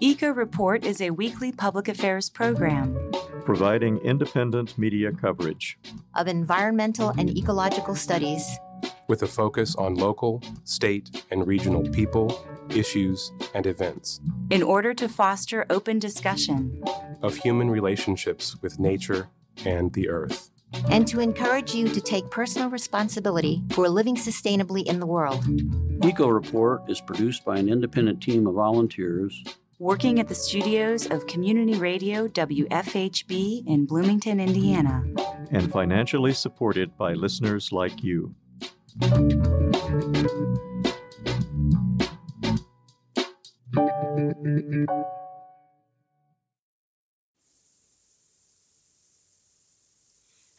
Eco Report is a weekly public affairs program providing independent media coverage of environmental and ecological studies with a focus on local, state, and regional people, issues, and events in order to foster open discussion of human relationships with nature and the earth. And to encourage you to take personal responsibility for living sustainably in the world. Eco Report is produced by an independent team of volunteers working at the studios of Community Radio WFHB in Bloomington, Indiana, and financially supported by listeners like you.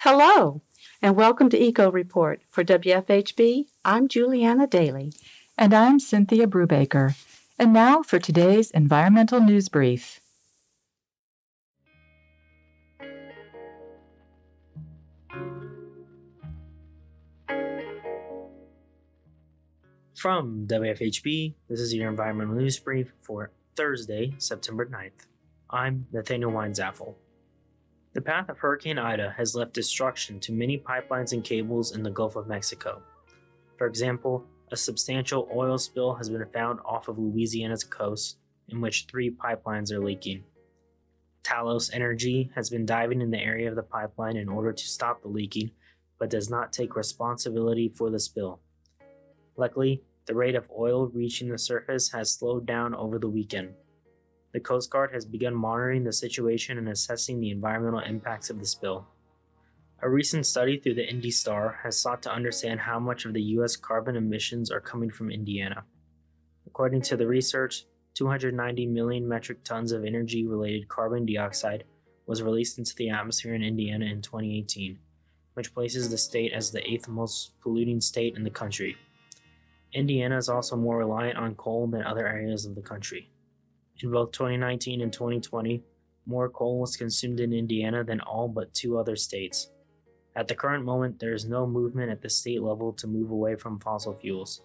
Hello, and welcome to Eco Report. For WFHB, I'm Juliana Daly. And I'm Cynthia Brubaker. And now for today's environmental news brief. From WFHB, this is your environmental news brief for Thursday, September 9th. I'm Nathaniel Weinzaffel. The path of Hurricane Ida has left destruction to many pipelines and cables in the Gulf of Mexico. For example, a substantial oil spill has been found off of Louisiana's coast, in which three pipelines are leaking. Talos Energy has been diving in the area of the pipeline in order to stop the leaking, but does not take responsibility for the spill. Luckily, the rate of oil reaching the surface has slowed down over the weekend. The Coast Guard has begun monitoring the situation and assessing the environmental impacts of the spill. A recent study through the Indy Star has sought to understand how much of the U.S. carbon emissions are coming from Indiana. According to the research, 290 million metric tons of energy related carbon dioxide was released into the atmosphere in Indiana in 2018, which places the state as the eighth most polluting state in the country. Indiana is also more reliant on coal than other areas of the country. In both 2019 and 2020, more coal was consumed in Indiana than all but two other states. At the current moment, there is no movement at the state level to move away from fossil fuels.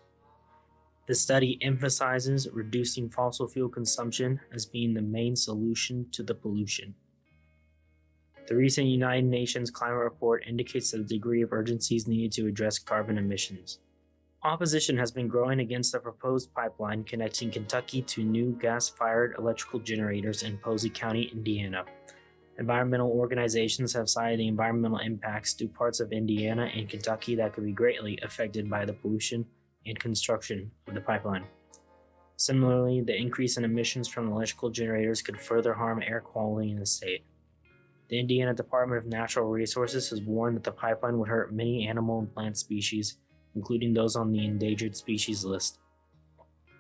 The study emphasizes reducing fossil fuel consumption as being the main solution to the pollution. The recent United Nations climate report indicates the degree of urgency is needed to address carbon emissions. Opposition has been growing against the proposed pipeline connecting Kentucky to new gas fired electrical generators in Posey County, Indiana. Environmental organizations have cited the environmental impacts to parts of Indiana and Kentucky that could be greatly affected by the pollution and construction of the pipeline. Similarly, the increase in emissions from electrical generators could further harm air quality in the state. The Indiana Department of Natural Resources has warned that the pipeline would hurt many animal and plant species, including those on the endangered species list.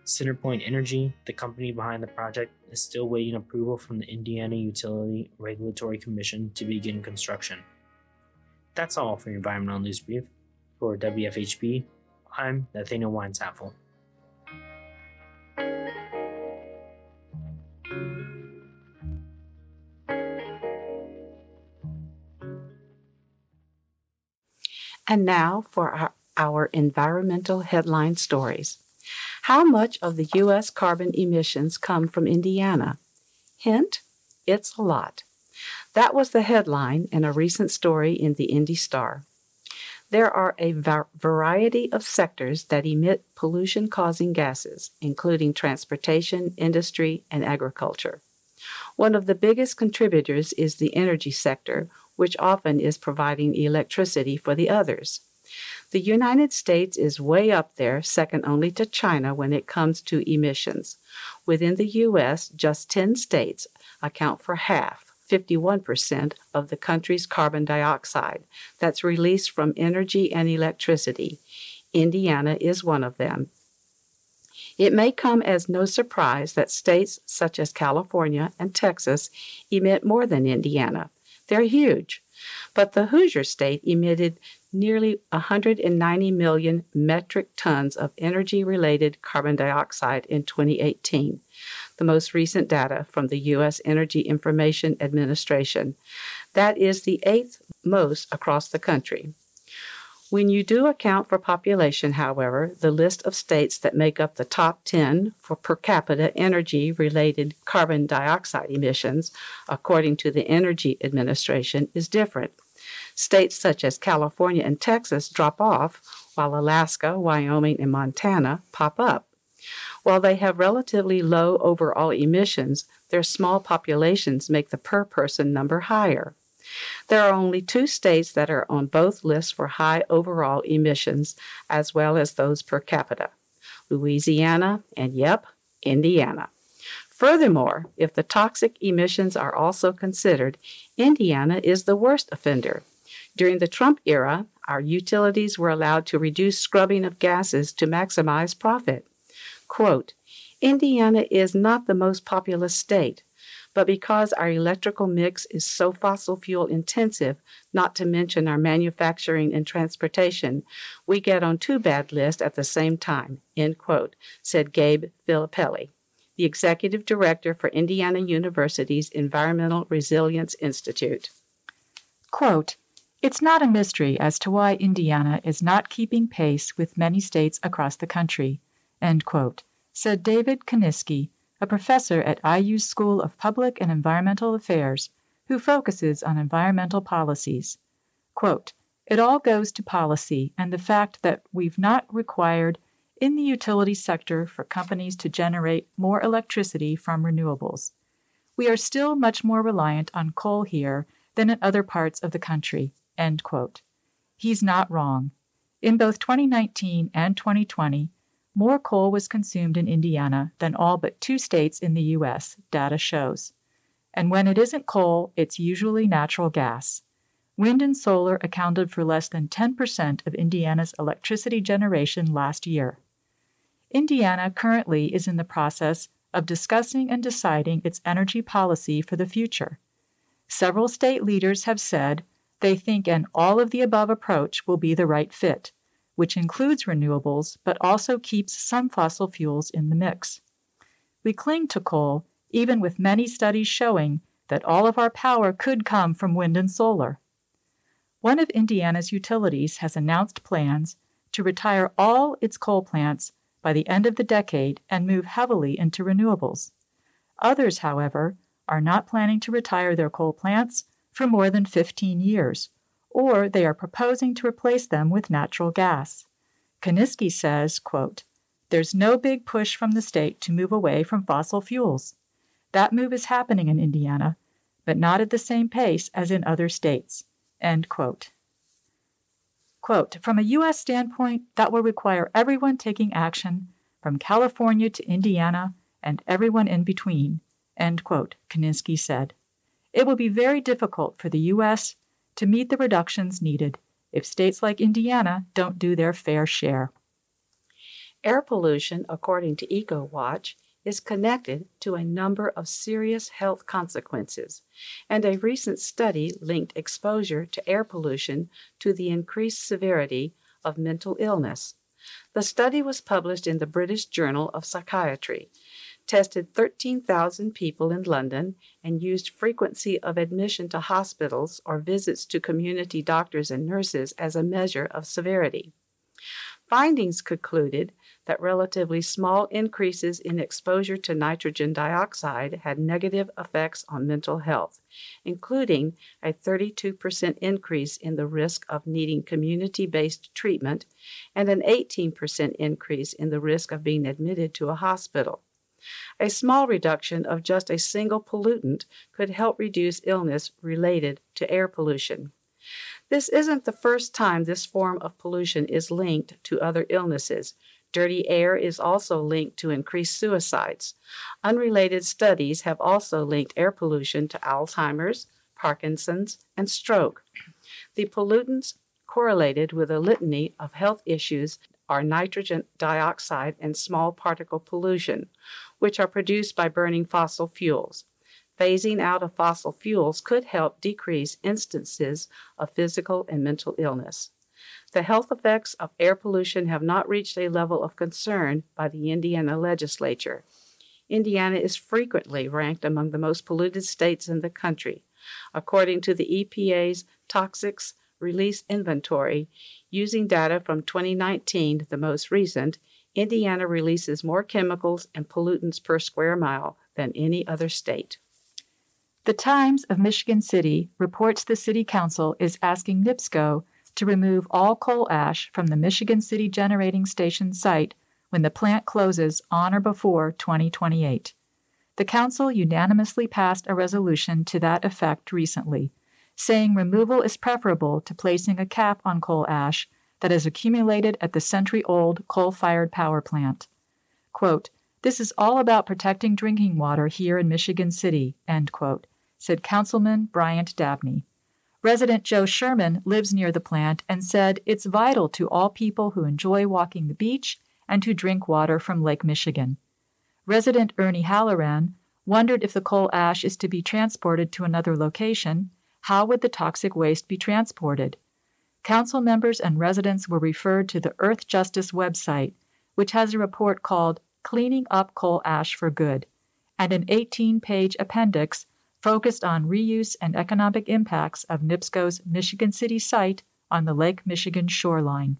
Centerpoint Energy, the company behind the project, is still waiting approval from the Indiana Utility Regulatory Commission to begin construction. That's all for environmental news brief. For WFHB, I'm Nathaniel Weinsaffel. And now for our, our environmental headline stories. How much of the U.S. carbon emissions come from Indiana? Hint, it's a lot. That was the headline in a recent story in the Indy Star. There are a var- variety of sectors that emit pollution causing gases, including transportation, industry, and agriculture. One of the biggest contributors is the energy sector, which often is providing electricity for the others. The United States is way up there, second only to China when it comes to emissions. Within the U.S., just 10 states account for half, 51%, of the country's carbon dioxide that's released from energy and electricity. Indiana is one of them. It may come as no surprise that states such as California and Texas emit more than Indiana. They're huge. But the Hoosier state emitted nearly 190 million metric tons of energy related carbon dioxide in 2018, the most recent data from the U.S. Energy Information Administration. That is the eighth most across the country. When you do account for population, however, the list of states that make up the top 10 for per capita energy related carbon dioxide emissions, according to the Energy Administration, is different. States such as California and Texas drop off, while Alaska, Wyoming, and Montana pop up. While they have relatively low overall emissions, their small populations make the per person number higher. There are only two states that are on both lists for high overall emissions, as well as those per capita Louisiana and, yep, Indiana. Furthermore, if the toxic emissions are also considered, Indiana is the worst offender. During the Trump era, our utilities were allowed to reduce scrubbing of gases to maximize profit. Quote, Indiana is not the most populous state, but because our electrical mix is so fossil fuel intensive, not to mention our manufacturing and transportation, we get on two bad lists at the same time, end quote, said Gabe Filippelli, the executive director for Indiana University's Environmental Resilience Institute. Quote, it's not a mystery as to why Indiana is not keeping pace with many states across the country, quote, said David Konisky, a professor at IU's School of Public and Environmental Affairs who focuses on environmental policies. Quote, it all goes to policy and the fact that we've not required in the utility sector for companies to generate more electricity from renewables. We are still much more reliant on coal here than in other parts of the country. End quote. He's not wrong. In both 2019 and 2020, more coal was consumed in Indiana than all but two states in the U.S., data shows. And when it isn't coal, it's usually natural gas. Wind and solar accounted for less than 10% of Indiana's electricity generation last year. Indiana currently is in the process of discussing and deciding its energy policy for the future. Several state leaders have said they think an all of the above approach will be the right fit which includes renewables but also keeps some fossil fuels in the mix. We cling to coal, even with many studies showing that all of our power could come from wind and solar. One of Indiana's utilities has announced plans to retire all its coal plants by the end of the decade and move heavily into renewables. Others, however, are not planning to retire their coal plants for more than 15 years or they are proposing to replace them with natural gas. Konisky says, quote, There's no big push from the state to move away from fossil fuels. That move is happening in Indiana, but not at the same pace as in other states. End quote. Quote, From a U.S. standpoint, that will require everyone taking action, from California to Indiana and everyone in between. End quote, Konisky said. It will be very difficult for the U.S to meet the reductions needed if states like Indiana don't do their fair share. Air pollution, according to EcoWatch, is connected to a number of serious health consequences, and a recent study linked exposure to air pollution to the increased severity of mental illness. The study was published in the British Journal of Psychiatry tested 13,000 people in London, and used frequency of admission to hospitals or visits to community doctors and nurses as a measure of severity. Findings concluded that relatively small increases in exposure to nitrogen dioxide had negative effects on mental health, including a 32% increase in the risk of needing community based treatment and an 18% increase in the risk of being admitted to a hospital. A small reduction of just a single pollutant could help reduce illness related to air pollution. This isn't the first time this form of pollution is linked to other illnesses. Dirty air is also linked to increased suicides. Unrelated studies have also linked air pollution to Alzheimer's, Parkinson's, and stroke. The pollutants correlated with a litany of health issues are nitrogen dioxide and small particle pollution, which are produced by burning fossil fuels. Phasing out of fossil fuels could help decrease instances of physical and mental illness. The health effects of air pollution have not reached a level of concern by the Indiana legislature. Indiana is frequently ranked among the most polluted states in the country. According to the EPA's Toxics release inventory, using data from 2019, the most recent, Indiana releases more chemicals and pollutants per square mile than any other state. The Times of Michigan City reports the City Council is asking NIPSCO to remove all coal ash from the Michigan City Generating Station site when the plant closes on or before 2028. The Council unanimously passed a resolution to that effect recently, saying removal is preferable to placing a cap on coal ash that has accumulated at the century old coal fired power plant. Quote, This is all about protecting drinking water here in Michigan City, end quote, said Councilman Bryant Dabney. Resident Joe Sherman lives near the plant and said it's vital to all people who enjoy walking the beach and who drink water from Lake Michigan. Resident Ernie Halloran wondered if the coal ash is to be transported to another location, how would the toxic waste be transported? Council members and residents were referred to the Earthjustice website, which has a report called Cleaning Up Coal Ash for Good, and an 18 page appendix focused on reuse and economic impacts of NIPSCO's Michigan City site on the Lake Michigan shoreline.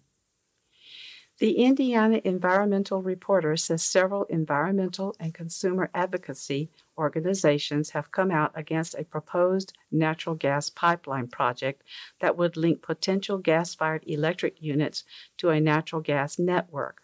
The Indiana Environmental Reporter says several environmental and consumer advocacy organizations have come out against a proposed natural gas pipeline project that would link potential gas fired electric units to a natural gas network.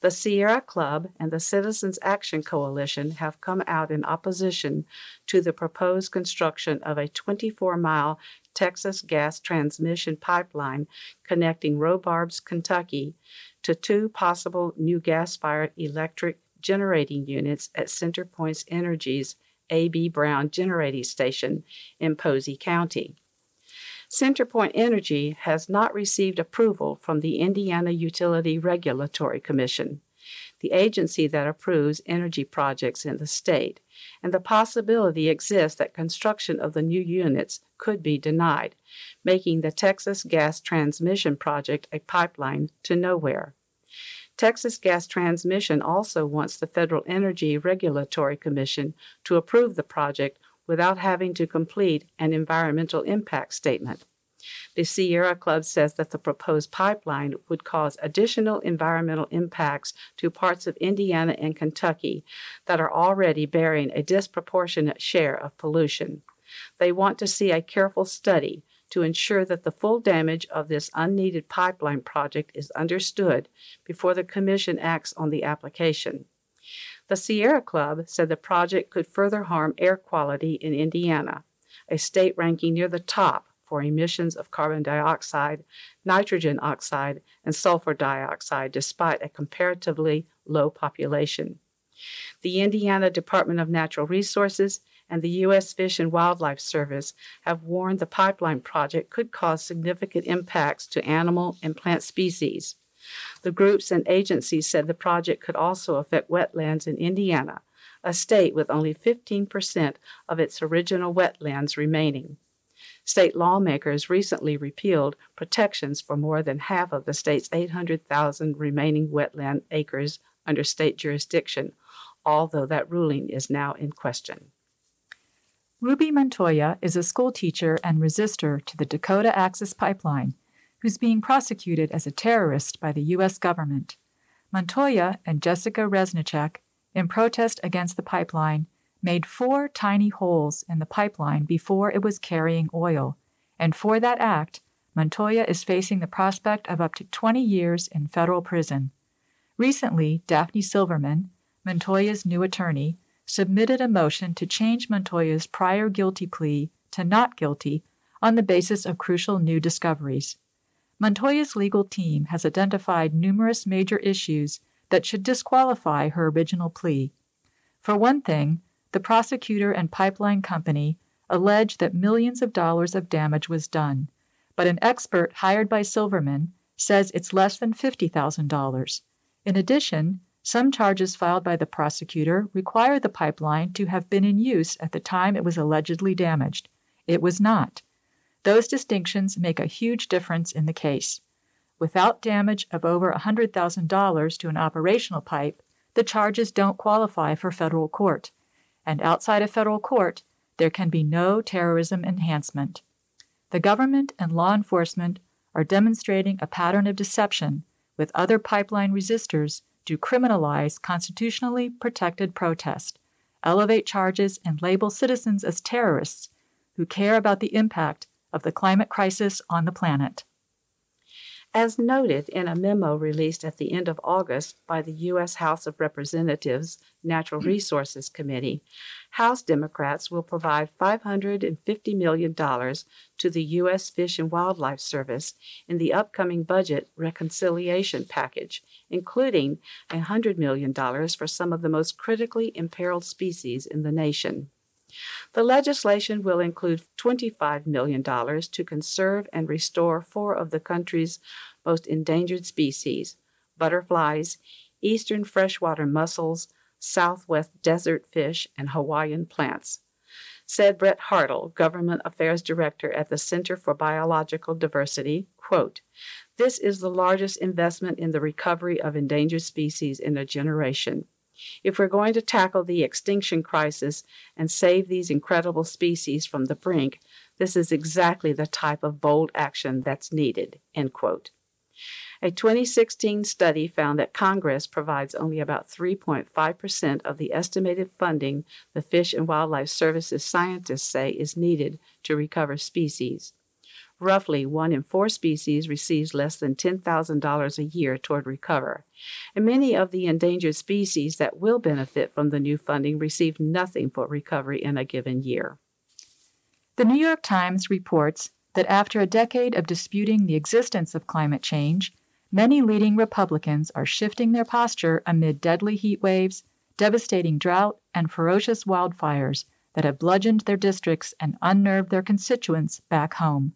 The Sierra Club and the Citizens Action Coalition have come out in opposition to the proposed construction of a 24 mile Texas gas transmission pipeline connecting Robards, Kentucky, to two possible new gas fired electric generating units at CenterPoint Energy's A.B. Brown Generating Station in Posey County. CenterPoint Energy has not received approval from the Indiana Utility Regulatory Commission, the agency that approves energy projects in the state, and the possibility exists that construction of the new units could be denied, making the Texas Gas Transmission Project a pipeline to nowhere. Texas Gas Transmission also wants the Federal Energy Regulatory Commission to approve the project without having to complete an environmental impact statement. The Sierra Club says that the proposed pipeline would cause additional environmental impacts to parts of Indiana and Kentucky that are already bearing a disproportionate share of pollution. They want to see a careful study to ensure that the full damage of this unneeded pipeline project is understood before the Commission acts on the application. The Sierra Club said the project could further harm air quality in Indiana, a state ranking near the top for emissions of carbon dioxide, nitrogen oxide, and sulfur dioxide, despite a comparatively low population. The Indiana Department of Natural Resources and the U.S. Fish and Wildlife Service have warned the pipeline project could cause significant impacts to animal and plant species. The groups and agencies said the project could also affect wetlands in Indiana, a state with only 15% of its original wetlands remaining. State lawmakers recently repealed protections for more than half of the state's 800,000 remaining wetland acres under state jurisdiction, although that ruling is now in question. Ruby Montoya is a school teacher and resistor to the Dakota Access Pipeline who's being prosecuted as a terrorist by the U.S. government. Montoya and Jessica Reznicek, in protest against the pipeline, made four tiny holes in the pipeline before it was carrying oil, and for that act, Montoya is facing the prospect of up to 20 years in federal prison. Recently, Daphne Silverman, Montoya's new attorney, submitted a motion to change Montoya's prior guilty plea to not guilty on the basis of crucial new discoveries. Montoya's legal team has identified numerous major issues that should disqualify her original plea. For one thing, the prosecutor and pipeline company allege that millions of dollars of damage was done, but an expert hired by Silverman says it's less than $50,000. In addition, some charges filed by the prosecutor require the pipeline to have been in use at the time it was allegedly damaged. It was not. Those distinctions make a huge difference in the case. Without damage of over $100,000 to an operational pipe, the charges don't qualify for federal court. And outside of federal court, there can be no terrorism enhancement. the government and law enforcement are demonstrating a pattern of deception with other pipeline resistors to criminalize constitutionally protected protest, elevate charges, and label citizens as terrorists who care about the impact of the climate crisis on the planet. As noted in a memo released at the end of August by the U.S. House of Representatives Natural Resources Committee, House Democrats will provide $550 million to the U.S. Fish and Wildlife Service in the upcoming budget reconciliation package, including $100 million for some of the most critically imperiled species in the nation. The legislation will include $25 million to conserve and restore four of the country's most endangered species butterflies, eastern freshwater mussels, southwest desert fish, and Hawaiian plants. Said Brett Hartl, Government Affairs Director at the Center for Biological Diversity, quote, This is the largest investment in the recovery of endangered species in a generation. If we're going to tackle the extinction crisis and save these incredible species from the brink, this is exactly the type of bold action that's needed. End quote. A 2016 study found that Congress provides only about 3.5% of the estimated funding the Fish and Wildlife Services scientists say is needed to recover species. Roughly one in four species receives less than $10,000 a year toward recover, and many of the endangered species that will benefit from the new funding receive nothing for recovery in a given year. The New York Times reports that after a decade of disputing the existence of climate change, many leading Republicans are shifting their posture amid deadly heat waves, devastating drought, and ferocious wildfires that have bludgeoned their districts and unnerved their constituents back home.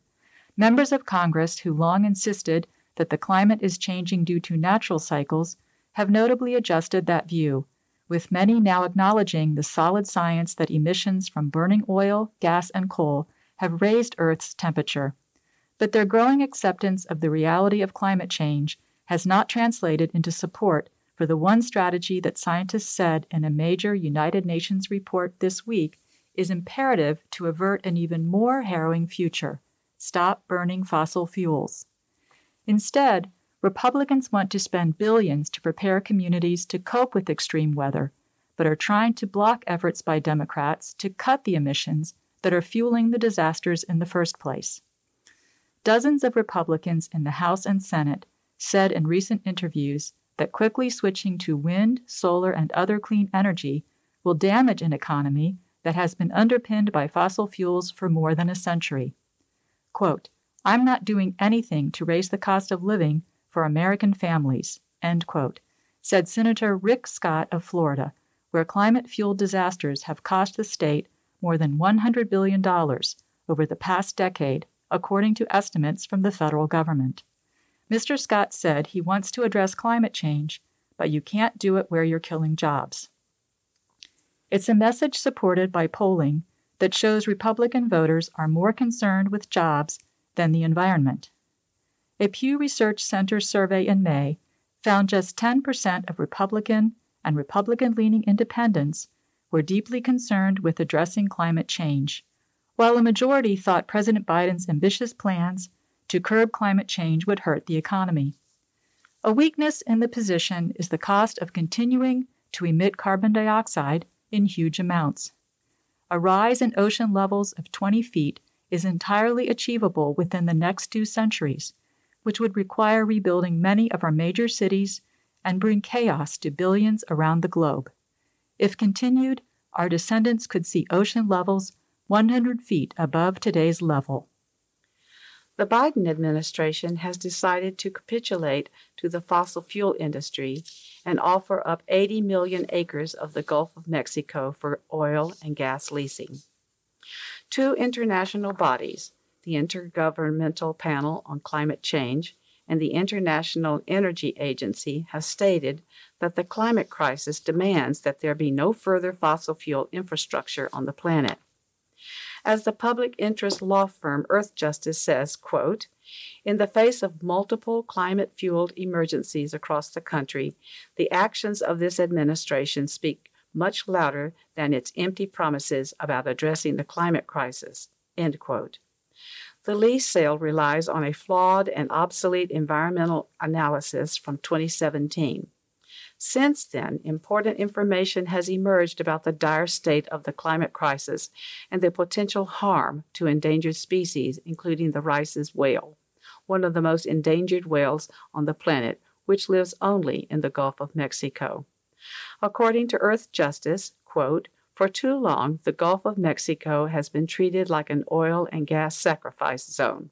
Members of Congress who long insisted that the climate is changing due to natural cycles have notably adjusted that view, with many now acknowledging the solid science that emissions from burning oil, gas, and coal have raised Earth's temperature. But their growing acceptance of the reality of climate change has not translated into support for the one strategy that scientists said in a major United Nations report this week is imperative to avert an even more harrowing future stop burning fossil fuels. Instead, Republicans want to spend billions to prepare communities to cope with extreme weather, but are trying to block efforts by Democrats to cut the emissions that are fueling the disasters in the first place. Dozens of Republicans in the House and Senate said in recent interviews that quickly switching to wind, solar, and other clean energy will damage an economy that has been underpinned by fossil fuels for more than a century. Quote, I'm not doing anything to raise the cost of living for American families, end quote, said Senator Rick Scott of Florida, where climate fueled disasters have cost the state more than $100 billion over the past decade, according to estimates from the federal government. Mr. Scott said he wants to address climate change, but you can't do it where you're killing jobs. It's a message supported by polling that shows Republican voters are more concerned with jobs than the environment. A Pew Research Center survey in May found just 10% of Republican and Republican leaning independents were deeply concerned with addressing climate change, while a majority thought President Biden's ambitious plans to curb climate change would hurt the economy. A weakness in the position is the cost of continuing to emit carbon dioxide in huge amounts a rise in ocean levels of 20 feet is entirely achievable within the next two centuries, which would require rebuilding many of our major cities and bring chaos to billions around the globe. If continued, our descendants could see ocean levels 100 feet above today's level. The Biden administration has decided to capitulate to the fossil fuel industry and offer up 80 million acres of the Gulf of Mexico for oil and gas leasing. Two international bodies, the Intergovernmental Panel on Climate Change and the International Energy Agency, have stated that the climate crisis demands that there be no further fossil fuel infrastructure on the planet. As the public interest law firm Earthjustice says, quote, in the face of multiple climate fueled emergencies across the country, the actions of this administration speak much louder than its empty promises about addressing the climate crisis. End quote. The lease sale relies on a flawed and obsolete environmental analysis from 2017. Since then, important information has emerged about the dire state of the climate crisis and the potential harm to endangered species, including the Rice's whale, one of the most endangered whales on the planet, which lives only in the Gulf of Mexico. According to Earthjustice, quote, for too long, the Gulf of Mexico has been treated like an oil and gas sacrifice zone.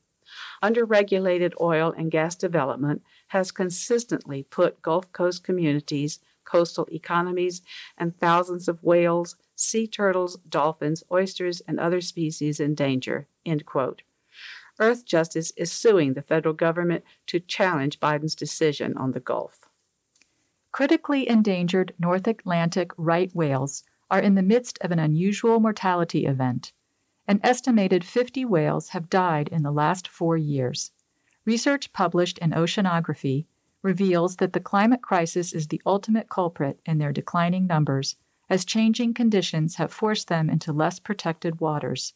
Underregulated oil and gas development has consistently put Gulf Coast communities, coastal economies, and thousands of whales, sea turtles, dolphins, oysters, and other species in danger. End quote. Earthjustice is suing the federal government to challenge Biden's decision on the Gulf. Critically endangered North Atlantic right whales are in the midst of an unusual mortality event. An estimated 50 whales have died in the last four years. Research published in Oceanography reveals that the climate crisis is the ultimate culprit in their declining numbers, as changing conditions have forced them into less protected waters.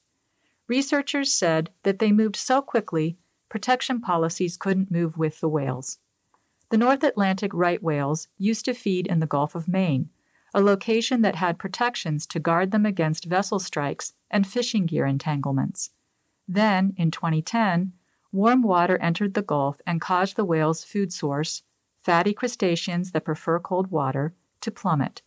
Researchers said that they moved so quickly, protection policies couldn't move with the whales. The North Atlantic right whales used to feed in the Gulf of Maine, a location that had protections to guard them against vessel strikes and fishing gear entanglements. Then, in 2010, warm water entered the Gulf and caused the whale's food source, fatty crustaceans that prefer cold water, to plummet.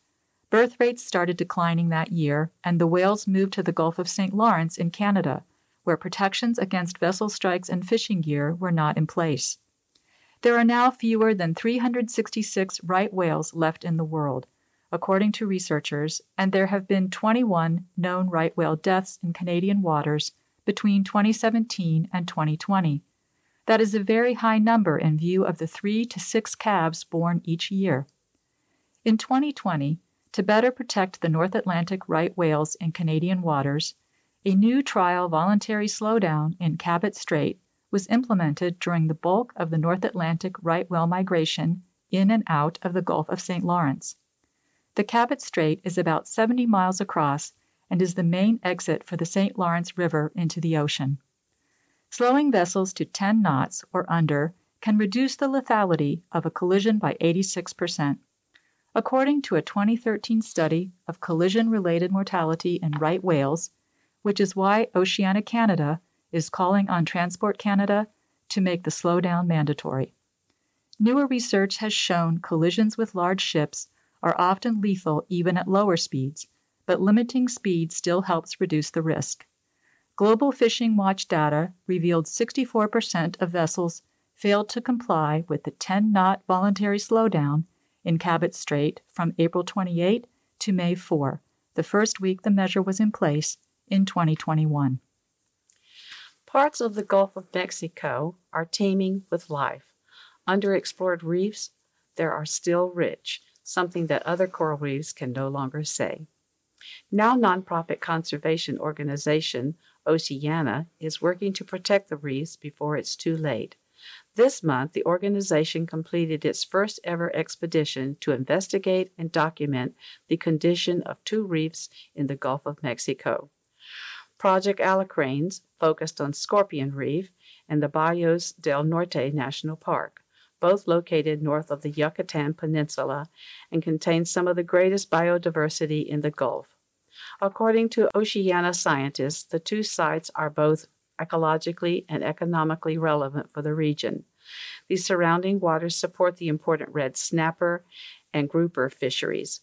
Birth rates started declining that year, and the whales moved to the Gulf of St. Lawrence in Canada, where protections against vessel strikes and fishing gear were not in place. There are now fewer than 366 right whales left in the world, according to researchers, and there have been 21 known right whale deaths in Canadian waters between 2017 and 2020. That is a very high number in view of the three to six calves born each year. In 2020, to better protect the North Atlantic right whales in Canadian waters, a new trial voluntary slowdown in Cabot Strait was implemented during the bulk of the North Atlantic right whale migration in and out of the Gulf of St. Lawrence. The Cabot Strait is about 70 miles across and is the main exit for the St. Lawrence River into the ocean. Slowing vessels to 10 knots or under can reduce the lethality of a collision by 86%. According to a 2013 study of collision related mortality in right whales, which is why Oceana Canada is calling on Transport Canada to make the slowdown mandatory. Newer research has shown collisions with large ships are often lethal even at lower speeds, but limiting speed still helps reduce the risk. Global Fishing Watch data revealed 64% of vessels failed to comply with the 10 knot voluntary slowdown in Cabot Strait from April 28 to May 4, the first week the measure was in place in 2021. Parts of the Gulf of Mexico are teeming with life. Underexplored reefs, there are still rich, something that other coral reefs can no longer say. Now, nonprofit conservation organization Oceana is working to protect the reefs before it's too late. This month, the organization completed its first ever expedition to investigate and document the condition of two reefs in the Gulf of Mexico. Project Alacranes focused on Scorpion Reef and the Bajos del Norte National Park both located north of the Yucatan Peninsula and contain some of the greatest biodiversity in the Gulf. According to Oceana scientists, the two sites are both ecologically and economically relevant for the region. The surrounding waters support the important red snapper and grouper fisheries.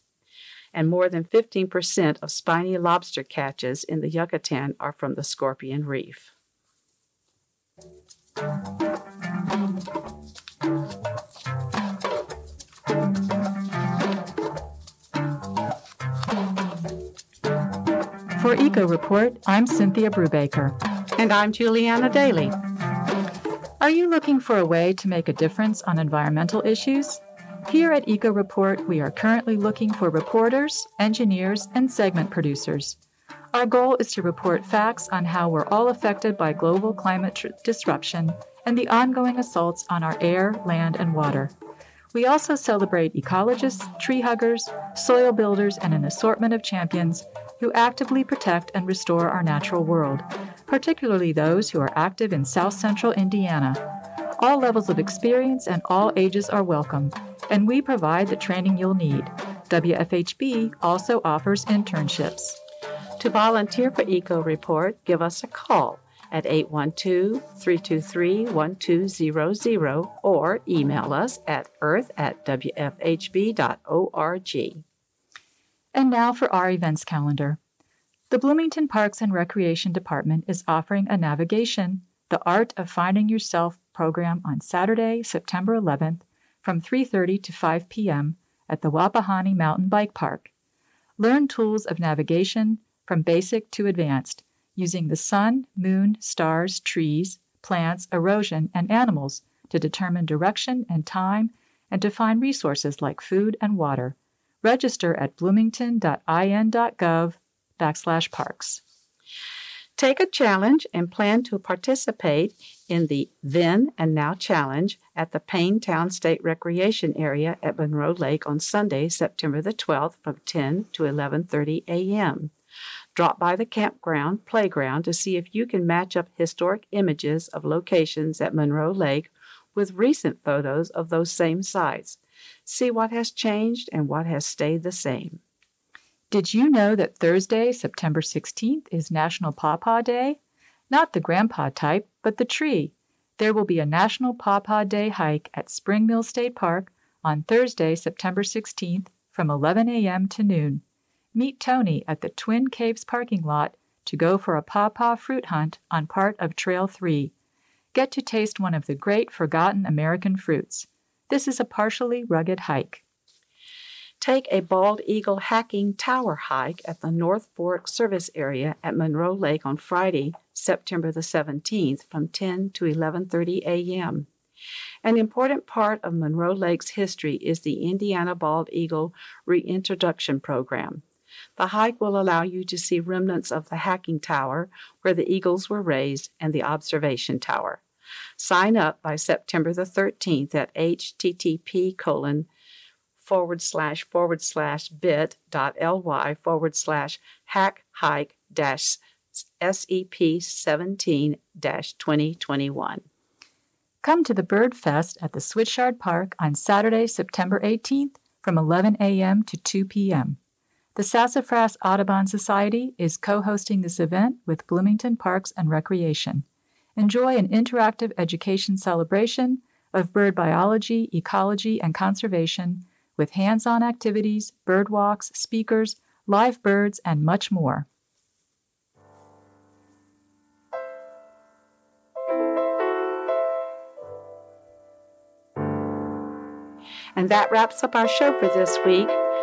And more than 15% of spiny lobster catches in the Yucatan are from the Scorpion Reef. For Eco Report, I'm Cynthia Brubaker. And I'm Juliana Daly. Are you looking for a way to make a difference on environmental issues? Here at Eco Report, we are currently looking for reporters, engineers, and segment producers. Our goal is to report facts on how we're all affected by global climate tr- disruption and the ongoing assaults on our air, land, and water. We also celebrate ecologists, tree huggers, soil builders, and an assortment of champions who actively protect and restore our natural world. particularly those who are active in South Central Indiana. All levels of experience and all ages are welcome, and we provide the training you'll need. WFHB also offers internships. To volunteer for Eco Report, give us a call at 812 323 1200 or email us at earth at wfhb.org. And now for our events calendar. The Bloomington Parks and Recreation Department is offering a navigation, The Art of Finding Yourself program on Saturday, September 11th from 3:30 to 5 p.m. at the Wapahani Mountain Bike Park. Learn tools of navigation from basic to advanced using the sun, moon, stars, trees, plants, erosion, and animals to determine direction and time and to find resources like food and water. Register at bloomington.in.gov backslash parks. Take a challenge and plan to participate in the Then and Now Challenge at the Town State Recreation Area at Monroe Lake on Sunday, September the 12th from 10 to 11:30 a.m. Drop by the campground playground to see if you can match up historic images of locations at Monroe Lake with recent photos of those same sites. See what has changed and what has stayed the same. Did you know that Thursday, September 16th, is National Pawpaw Day? Not the grandpa type, but the tree. There will be a National Pawpaw Day hike at Spring Mill State Park on Thursday, September 16th from 11 a.m. to noon. Meet Tony at the Twin Caves parking lot to go for a pawpaw fruit hunt on part of Trail 3. Get to taste one of the great forgotten American fruits. This is a partially rugged hike. Take a bald eagle hacking tower hike at the North Fork Service Area at Monroe Lake on Friday, September the 17th from 10 to 11:30 a.m. An important part of Monroe Lake's history is the Indiana Bald Eagle Reintroduction Program. The hike will allow you to see remnants of the hacking tower where the eagles were raised and the observation tower. Sign up by September the 13th at http colon forward slash forward slash bit dot ly forward slash hack hike dash SEP 17 2021. Come to the Bird Fest at the Switchyard Park on Saturday, September 18th from 11 a.m. to 2 p.m. The Sassafras Audubon Society is co hosting this event with Bloomington Parks and Recreation. Enjoy an interactive education celebration of bird biology, ecology, and conservation with hands on activities, bird walks, speakers, live birds, and much more. And that wraps up our show for this week.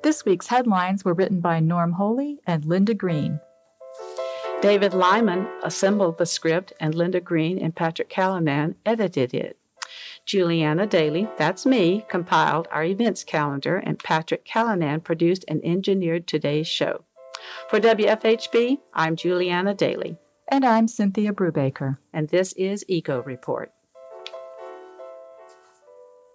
This week's headlines were written by Norm Holy and Linda Greene. David Lyman assembled the script, and Linda Greene and Patrick Callanan edited it. Juliana Daly, that's me, compiled our events calendar, and Patrick Callanan produced and engineered today's show. For WFHB, I'm Juliana Daly. And I'm Cynthia Brubaker. And this is Eco Report.